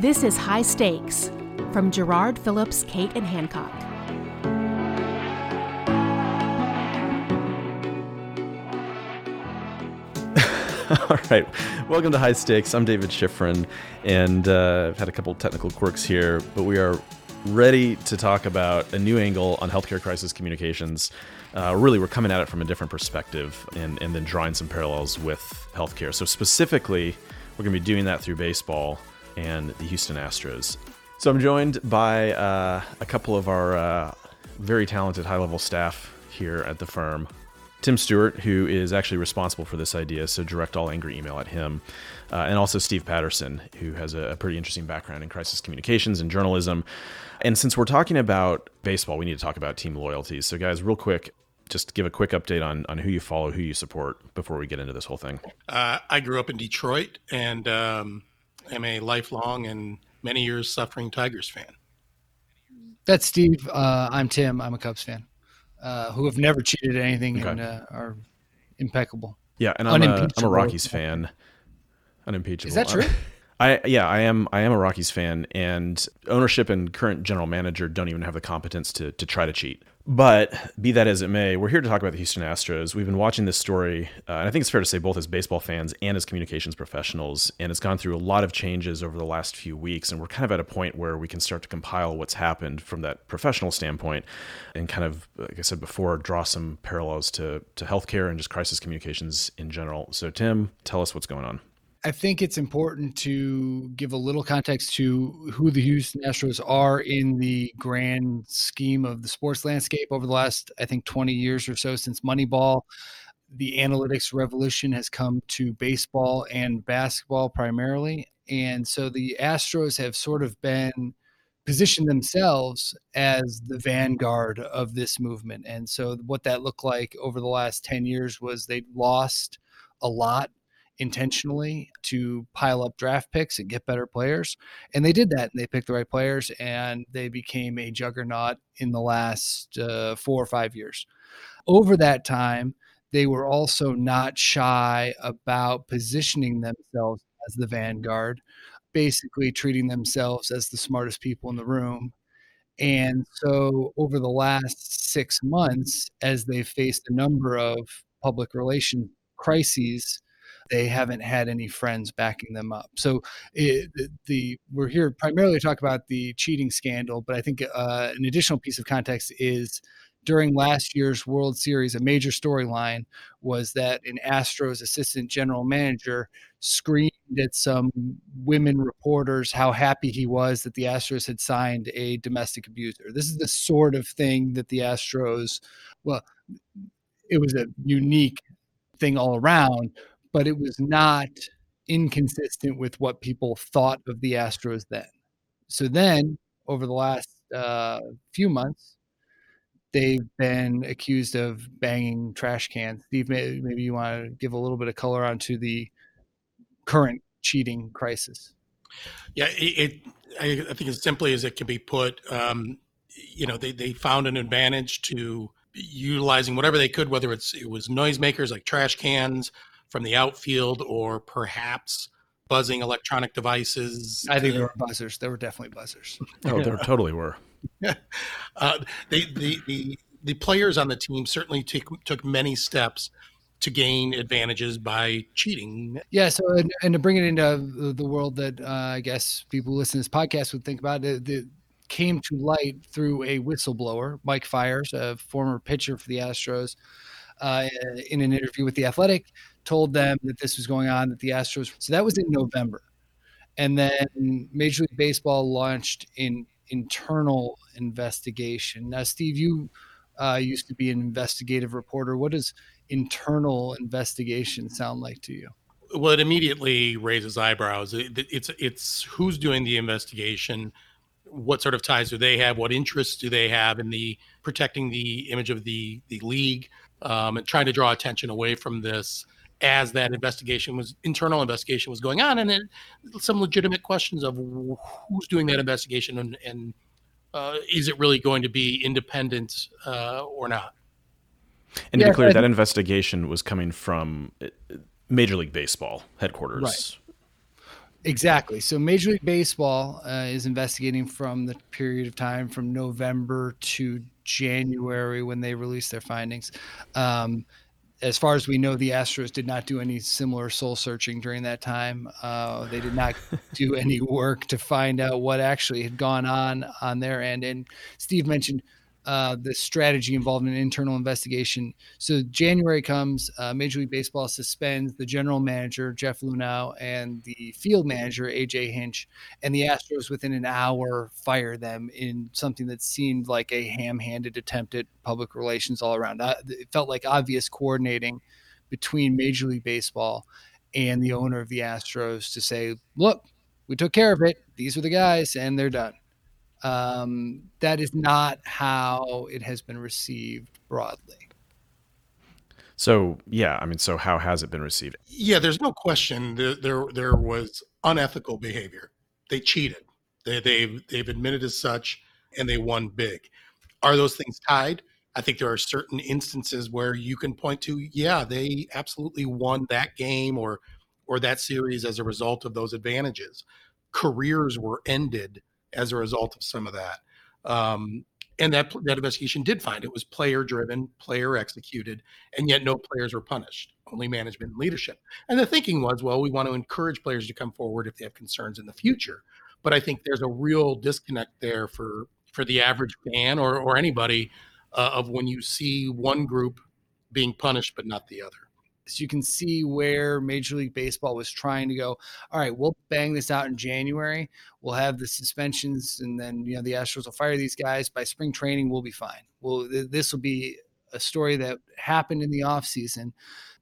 This is High Stakes from Jarrard Phillips, Cate, and Hancock. All right. Welcome to High Stakes. I'm David Schifrin, and uh, I've had a couple technical quirks here, but we are ready to talk about a new angle on healthcare crisis communications. Uh, really, we're coming at it from a different perspective and, and then drawing some parallels with healthcare. So, specifically, we're going to be doing that through baseball and the Houston Astros. So, I'm joined by uh, a couple of our uh, very talented high level staff here at the firm. Tim Stewart, who is actually responsible for this idea, so direct all angry email at him. Uh, and also Steve Patterson, who has a, a, pretty interesting background in crisis communications and journalism. And since we're talking about baseball, we need to talk about team loyalties. So, guys, real quick, just give a quick update on, on who you follow, who you support before we get into this whole thing. Uh, I grew up in Detroit and um, am a lifelong and many years suffering Tigers fan. That's Steve. Uh, I'm Tim. I'm a Cubs fan uh, who have never cheated at anything okay. and uh, are impeccable. Yeah, and I'm a, I'm a Rockies fan. Unimpeachable. Is that true? I yeah, I am I am a Rockies fan, and ownership and current general manager don't even have the competence to to try to cheat. But be that as it may, we're here to talk about the Houston Astros. We've been watching this story, uh, and I think it's fair to say both as baseball fans and as communications professionals. And it's gone through a lot of changes over the last few weeks, and we're kind of at a point where we can start to compile what's happened from that professional standpoint, and kind of, like I said before, draw some parallels to to healthcare and just crisis communications in general. So, Tim, tell us what's going on. I think it's important to give a little context to who the Houston Astros are in the grand scheme of the sports landscape over the last, I think, 20 years or so since Moneyball. The analytics revolution has come to baseball and basketball primarily. And so the Astros have sort of been positioned themselves as the vanguard of this movement. And so what that looked like over the last 10 years was they lost a lot intentionally to pile up draft picks and get better players. And they did that and they picked the right players and they became a juggernaut in the last uh, four or five years. Over that time, they were also not shy about positioning themselves as the vanguard, basically treating themselves as the smartest people in the room. And so, over the last six months, as they faced a number of public relations crises, they haven't had any friends backing them up. So it, the we're here primarily to talk about the cheating scandal, but I think uh, an additional piece of context is during last year's World Series, a major storyline was that an Astros assistant general manager screamed at some women reporters how happy he was that the Astros had signed a domestic abuser. This is the sort of thing that the Astros, well, it was a unique thing all around, but it was not inconsistent with what people thought of the Astros then. So then, over the last uh, few months, they've been accused of banging trash cans. Steve, maybe you want to give a little bit of color onto the current cheating crisis. Yeah, it, it I think as simply as it can be put, um, you know, they, they found an advantage to utilizing whatever they could, whether it's it was noisemakers like trash cans, from the outfield or perhaps buzzing electronic devices. I think there were buzzers. There were definitely buzzers. oh, there totally were. uh, the, the, the, the players on the team certainly took, took many steps to gain advantages by cheating. Yeah. So, and, and to bring it into the world that uh, I guess people who listen to this podcast would think about, it, the, came to light through a whistleblower, Mike Fiers, a former pitcher for the Astros, uh, in an interview with The Athletic, told them that this was going on, that the Astros. So that was in November. And then Major League Baseball launched an internal investigation. Now, Steve, you uh, used to be an investigative reporter. What does internal investigation sound like to you? Well, it immediately raises eyebrows. It's it's who's doing the investigation, what sort of ties do they have, what interests do they have in the protecting the image of the the league, um, and trying to draw attention away from this as that investigation was internal investigation was going on, and then some legitimate questions of who's doing that investigation and, and uh, is it really going to be independent uh, or not? And to yeah, be clear, that investigation was coming from uh, Major League Baseball headquarters. Right. Exactly. So Major League Baseball uh, is investigating from the period of time from November to January when they released their findings. Um, as far as we know, the Astros did not do any similar soul searching during that time. Uh, they did not do any work to find out what actually had gone on on their end. And Steve mentioned uh, the strategy involved in an internal investigation. So January comes, uh, Major League Baseball suspends the general manager Jeff Luhnow and the field manager AJ Hinch, and the Astros within an hour fire them in something that seemed like a ham-handed attempt at public relations all around. Uh, it felt like obvious coordinating between Major League Baseball and the owner of the Astros to say, "Look, we took care of it. These are the guys, and they're done." Um, that is not how it has been received broadly. So yeah, I mean, so how has it been received? Yeah, there's no question there there, there was unethical behavior. They cheated. They, they've they've admitted as such, and they won big. Are those things tied? I think there are certain instances where you can point to, yeah, they absolutely won that game or or that series as a result of those advantages. Careers were ended as a result of some of that. Um, and that that investigation did find it was player driven, player executed, and yet no players were punished, only management and leadership. And the thinking was, well, we want to encourage players to come forward if they have concerns in the future. But I think there's a real disconnect there for for the average fan or or anybody uh, of when you see one group being punished but not the other. So you can see where Major League Baseball was trying to go. All right, we'll bang this out in January. We'll have the suspensions, and then you know the Astros will fire these guys by spring training. We'll be fine. Well, th- this will be a story that happened in the off season.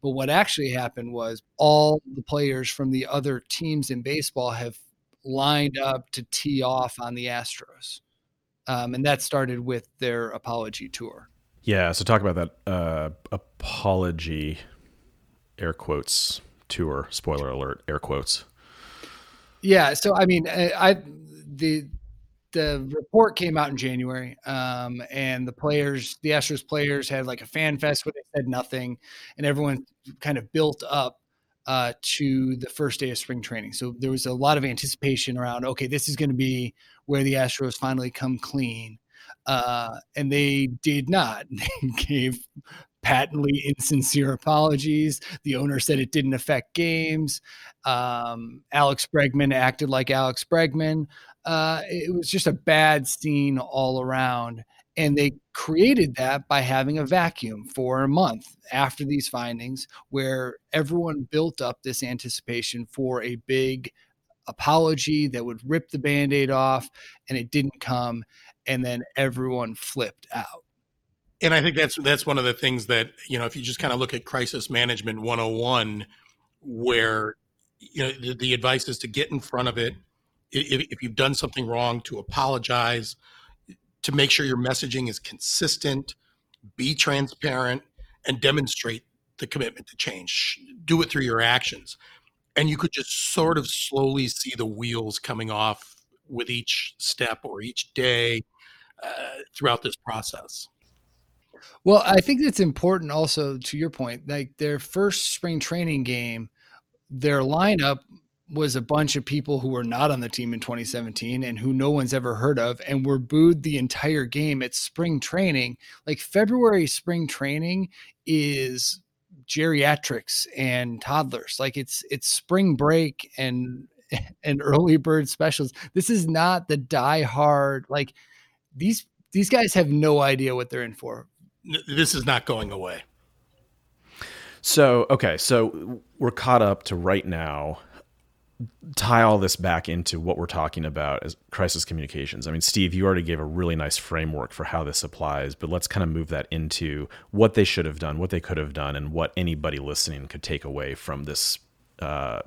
But what actually happened was all the players from the other teams in baseball have lined up to tee off on the Astros. Um, and that started with their apology tour. Yeah, so talk about that uh, apology air quotes tour. Spoiler alert, air quotes. Yeah. So I mean, I, I the the report came out in January, um, and the players, the Astros players, had like a fan fest where they said nothing, and everyone kind of built up uh, to the first day of spring training. So there was a lot of anticipation around, okay, this is going to be where the Astros finally come clean. Uh, and they did not. They gave patently insincere apologies. The owner said it didn't affect games. Um, Alex Bregman acted like Alex Bregman. Uh, it was just a bad scene all around. And they created that by having a vacuum for a month after these findings, where everyone built up this anticipation for a big apology that would rip the band aid off, and it didn't come. And then everyone flipped out and I think that's that's one of the things that you know if you just kind of look at crisis management 101 where you know the, the advice is to get in front of it. If, if, you've done something wrong to apologize to make sure your messaging is consistent be transparent and demonstrate the commitment to change. Do it through your actions. And you could just sort of slowly see the wheels coming off with each step or each day uh, throughout this process well, I think it's important also to your point, like their first spring training game, their lineup was a bunch of people who were not on the team in 2017 and who no one's ever heard of and were booed the entire game at spring training. Like February spring training is geriatrics and toddlers. Like it's it's spring break and and early bird specials. This is not the die hard like these these guys have no idea what they're in for this is not going away. So, okay, so we're caught up to right now. Tie all this back into what we're talking about as crisis communications. I mean, Steve, you already gave a really nice framework for how this applies, but let's kind of move that into what they should have done, what they could have done, and what anybody listening could take away from this uh,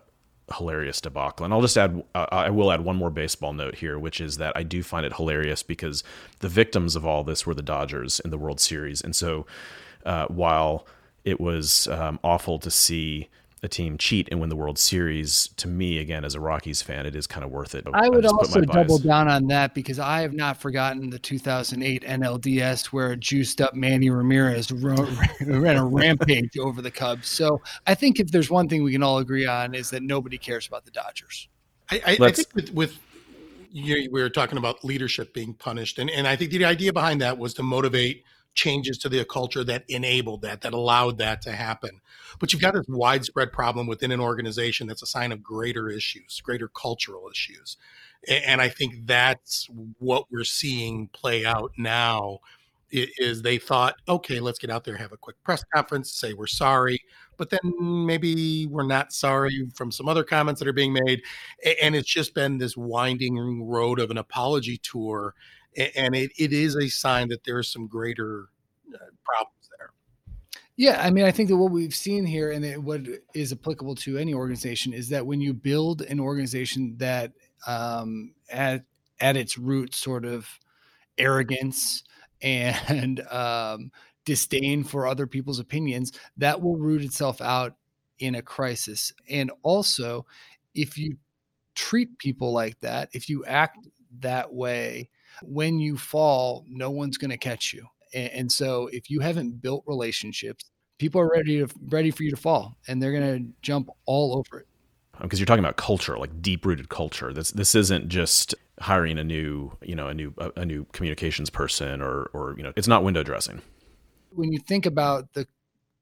hilarious debacle. And I'll just add, uh, I will add one more baseball note here, which is that I do find it hilarious because the victims of all this were the Dodgers in the World Series. And so uh, while it was um, awful to see a team cheat and win the World Series, to me, again, as a Rockies fan, it is kind of worth it. I would I also double down on that because I have not forgotten the 2008 NLDS where a juiced up Manny Ramirez ran a rampage over the Cubs. So I think if there's one thing we can all agree on is that nobody cares about the Dodgers. I, I, I think with, with you know, we were talking about leadership being punished, and and I think the idea behind that was to motivate changes to the culture that enabled that, that allowed that to happen. But you've got this widespread problem within an organization that's a sign of greater issues, greater cultural issues. And I think that's what we're seeing play out now is they thought, okay, let's get out there, have a quick press conference, say we're sorry, but then maybe we're not sorry from some other comments that are being made. And it's just been this winding road of an apology tour and it, it is a sign that there are some greater uh, problems there. Yeah, I mean, I think that what we've seen here, and it, what is applicable to any organization, is that when you build an organization that, um, at at its root, sort of arrogance and um, disdain for other people's opinions, that will root itself out in a crisis. And also, if you treat people like that, if you act that way, when you fall, no one's going to catch you. And, and so if you haven't built relationships, people are ready to ready for you to fall and they're going to jump all over it. Because you're talking about culture like deep rooted culture. This this isn't just hiring a new you know a new a, a, new communications person or or you know it's not window dressing. When you think about the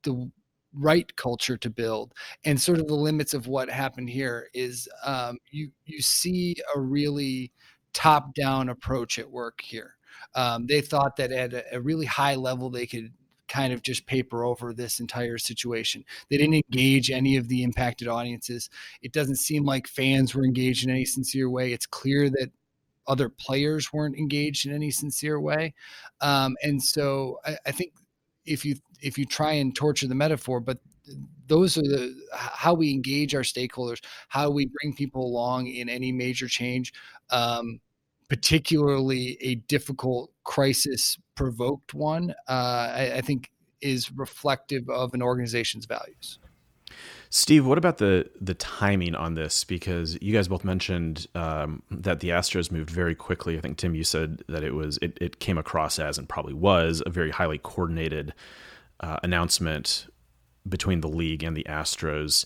the right culture to build and sort of the limits of what happened here is um, you you see a really top down approach at work here. Um, they thought that at a, a really high level, they could kind of just paper over this entire situation. They didn't engage any of the impacted audiences. It doesn't seem like fans were engaged in any sincere way. It's clear that other players weren't engaged in any sincere way. Um, and so I, I, think if you if you try and torture the metaphor, but those are the how we engage our stakeholders, how we bring people along in any major change. Um, particularly a difficult crisis provoked one, uh, I, I think is reflective of an organization's values. Steve, what about the the timing on this? Because you guys both mentioned um, that the Astros moved very quickly. I think Tim, you said that it was it, it came across as and probably was a very highly coordinated uh, announcement between the league and the Astros.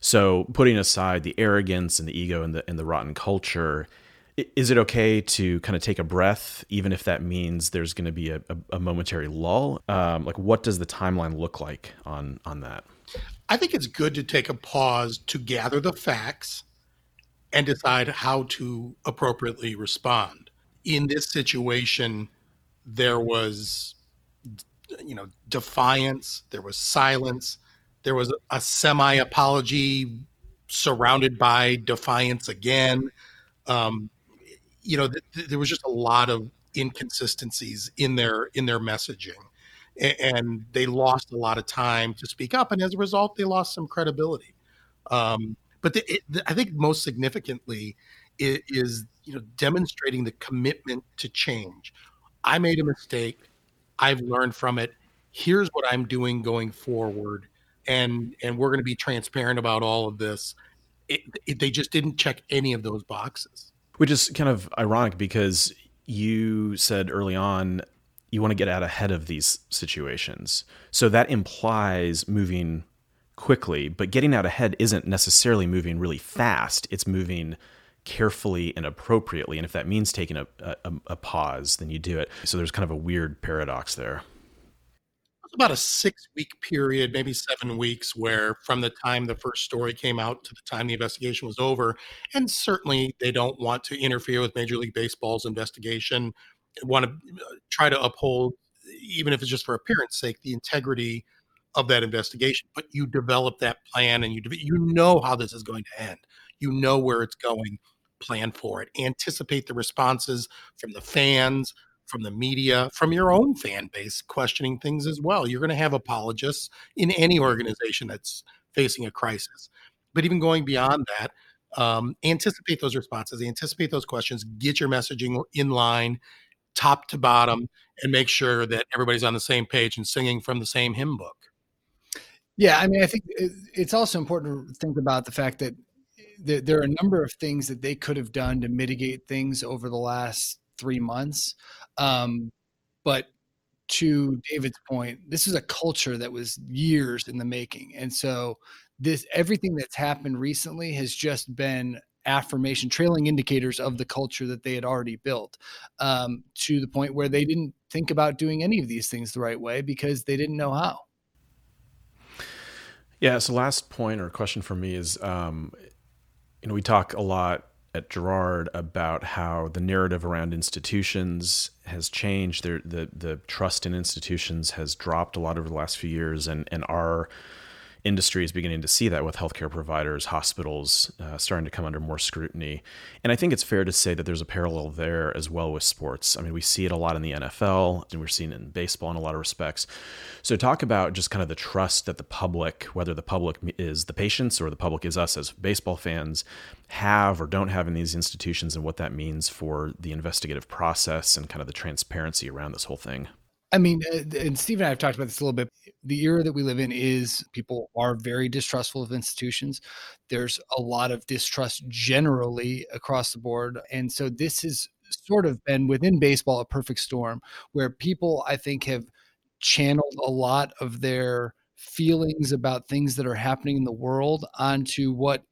So, putting aside the arrogance and the ego and the and the rotten culture, is it okay to kind of take a breath, even if that means there's going to be a, a, a momentary lull? Um, like, what does the timeline look like on on that? I think it's good to take a pause to gather the facts and decide how to appropriately respond. In this situation, there was, you know, defiance. There was silence. There was a semi apology surrounded by defiance again. Um, you know, th- th- there was just a lot of inconsistencies in their in their messaging, a- and they lost a lot of time to speak up, and as a result, they lost some credibility. Um, but the, it, the, I think most significantly is, is you know demonstrating the commitment to change. I made a mistake. I've learned from it. Here's what I'm doing going forward, and and we're going to be transparent about all of this. It, it, they just didn't check any of those boxes. Which is kind of ironic because you said early on you want to get out ahead of these situations. So that implies moving quickly, but getting out ahead isn't necessarily moving really fast. It's moving carefully and appropriately. And if that means taking a, a, a pause, then you do it. So there's kind of a weird paradox there about a six week period, maybe seven weeks, where from the time the first story came out to the time the investigation was over, and certainly they don't want to interfere with Major League Baseball's investigation, want to uh, try to uphold, even if it's just for appearance sake, the integrity of that investigation. But you develop that plan and you you know how this is going to end. You know where it's going. Plan for it. Anticipate the responses from the fans, from the media, from your own fan base questioning things as well. You're going to have apologists in any organization that's facing a crisis. But even going beyond that, um, anticipate those responses, anticipate those questions, get your messaging in line, top to bottom, and make sure that everybody's on the same page and singing from the same hymn book. Yeah, I mean, I think it's also important to think about the fact that there are a number of things that they could have done to mitigate things over the last three months. Um, but to David's point, this is a culture that was years in the making. And so this everything that's happened recently has just been affirmation, trailing indicators of the culture that they had already built, um, to the point where they didn't think about doing any of these things the right way because they didn't know how. Yeah. So, last point or question for me is, um, you know, we talk a lot at Jarrard about how the narrative around institutions has changed. The, the the trust in institutions has dropped a lot over the last few years, and and our industry is beginning to see that with healthcare providers, hospitals uh, starting to come under more scrutiny. And I think it's fair to say that there's a parallel there as well with sports. I mean, we see it a lot in the NFL, and we're seeing it in baseball in a lot of respects. So, talk about just kind of the trust that the public, whether the public is the patients or the public is us as baseball fans, have or don't have in these institutions, and what that means for the investigative process and kind of the transparency around this whole thing. I mean, uh, and Steve and I have talked about this a little bit. The era that we live in is people are very distrustful of institutions. There's a lot of distrust generally across the board. And so this has sort of been within baseball a perfect storm where people, I think, have channeled a lot of their feelings about things that are happening in the world onto what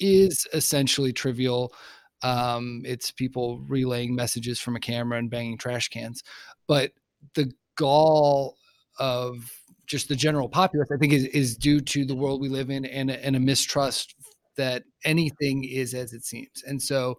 is essentially trivial. Um, it's people relaying messages from a camera and banging trash cans. But the gall of just the general populace, I think, is, is due to the world we live in and, and a mistrust that anything is as it seems. And so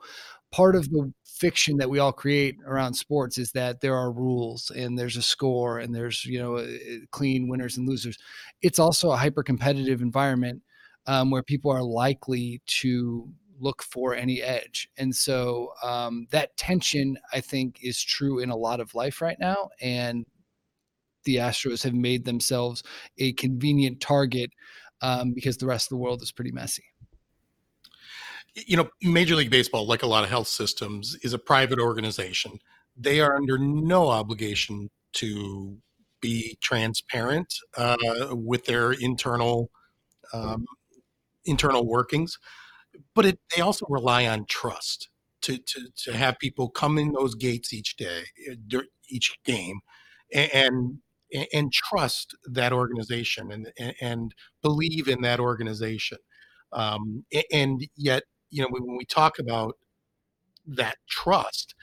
part of the fiction that we all create around sports is that there are rules and there's a score and there's you know clean winners and losers. It's also a hyper competitive environment um, where people are likely to look for any edge. And so um, that tension i think is true in a lot of life right now. And the Astros have made themselves a convenient target um, because the rest of the world is pretty messy. You know, Major League Baseball, like a lot of health systems, is a private organization. They are under no obligation to be transparent uh, with their internal um, internal workings, but it, they also rely on trust to, to to have people come in those gates each day, uh, each game, and and, trust that organization and and believe in that organization. Um, and yet, you know, when we talk about that trust,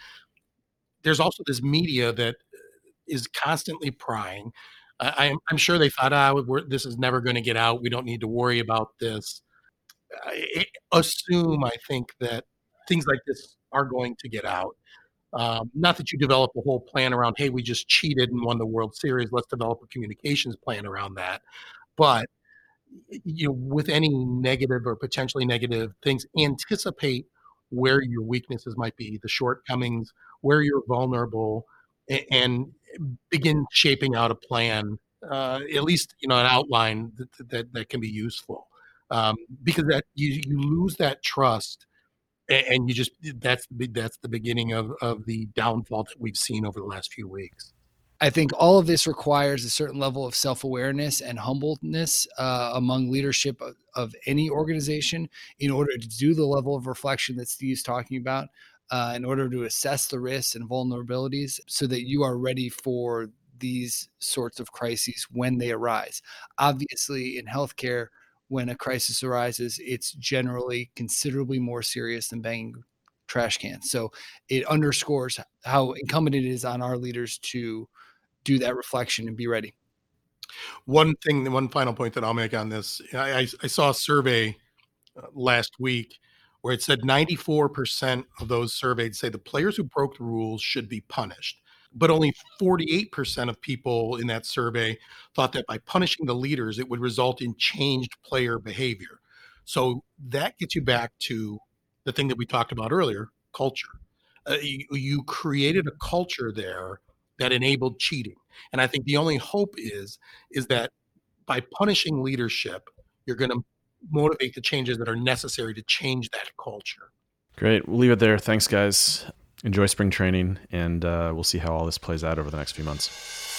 there's also this media that is constantly prying. I, am sure they thought, ah, this is never going to get out. We don't need to worry about this. I assume, I think that things like this are going to get out. Um, not that you develop a whole plan around, hey, we just cheated and won the World Series. Let's develop a communications plan around that. But you know, with any negative or potentially negative things, anticipate where your weaknesses might be, the shortcomings, where you're vulnerable, and begin shaping out a plan, uh, at least you know an outline that that, that can be useful. Um, because that you, you lose that trust and you just that's the that's the beginning of of the downfall that we've seen over the last few weeks. I think all of this requires a certain level of self awareness and humbleness uh, among leadership of, of, any organization in order to do the level of reflection that Steve's talking about, uh, in order to assess the risks and vulnerabilities so that you are ready for these sorts of crises when they arise. Obviously, in healthcare, when a crisis arises, it's generally considerably more serious than banging trash cans. So it underscores how incumbent it is on our leaders to do that reflection and be ready. One thing, one final point that I'll make on this I, I saw a survey uh, last week where it said 94% of those surveyed say the players who broke the rules should be punished but only 48% of people in that survey thought that by punishing the leaders, it would result in changed player behavior. So that gets you back to the thing that we talked about earlier culture. Uh, you, you created a culture there that enabled cheating. And I think the only hope is is that by punishing leadership, you're going to motivate the changes that are necessary to change that culture. Great. We'll leave it there. Thanks, guys enjoy spring training, and uh, we'll see how all this plays out over the next few months.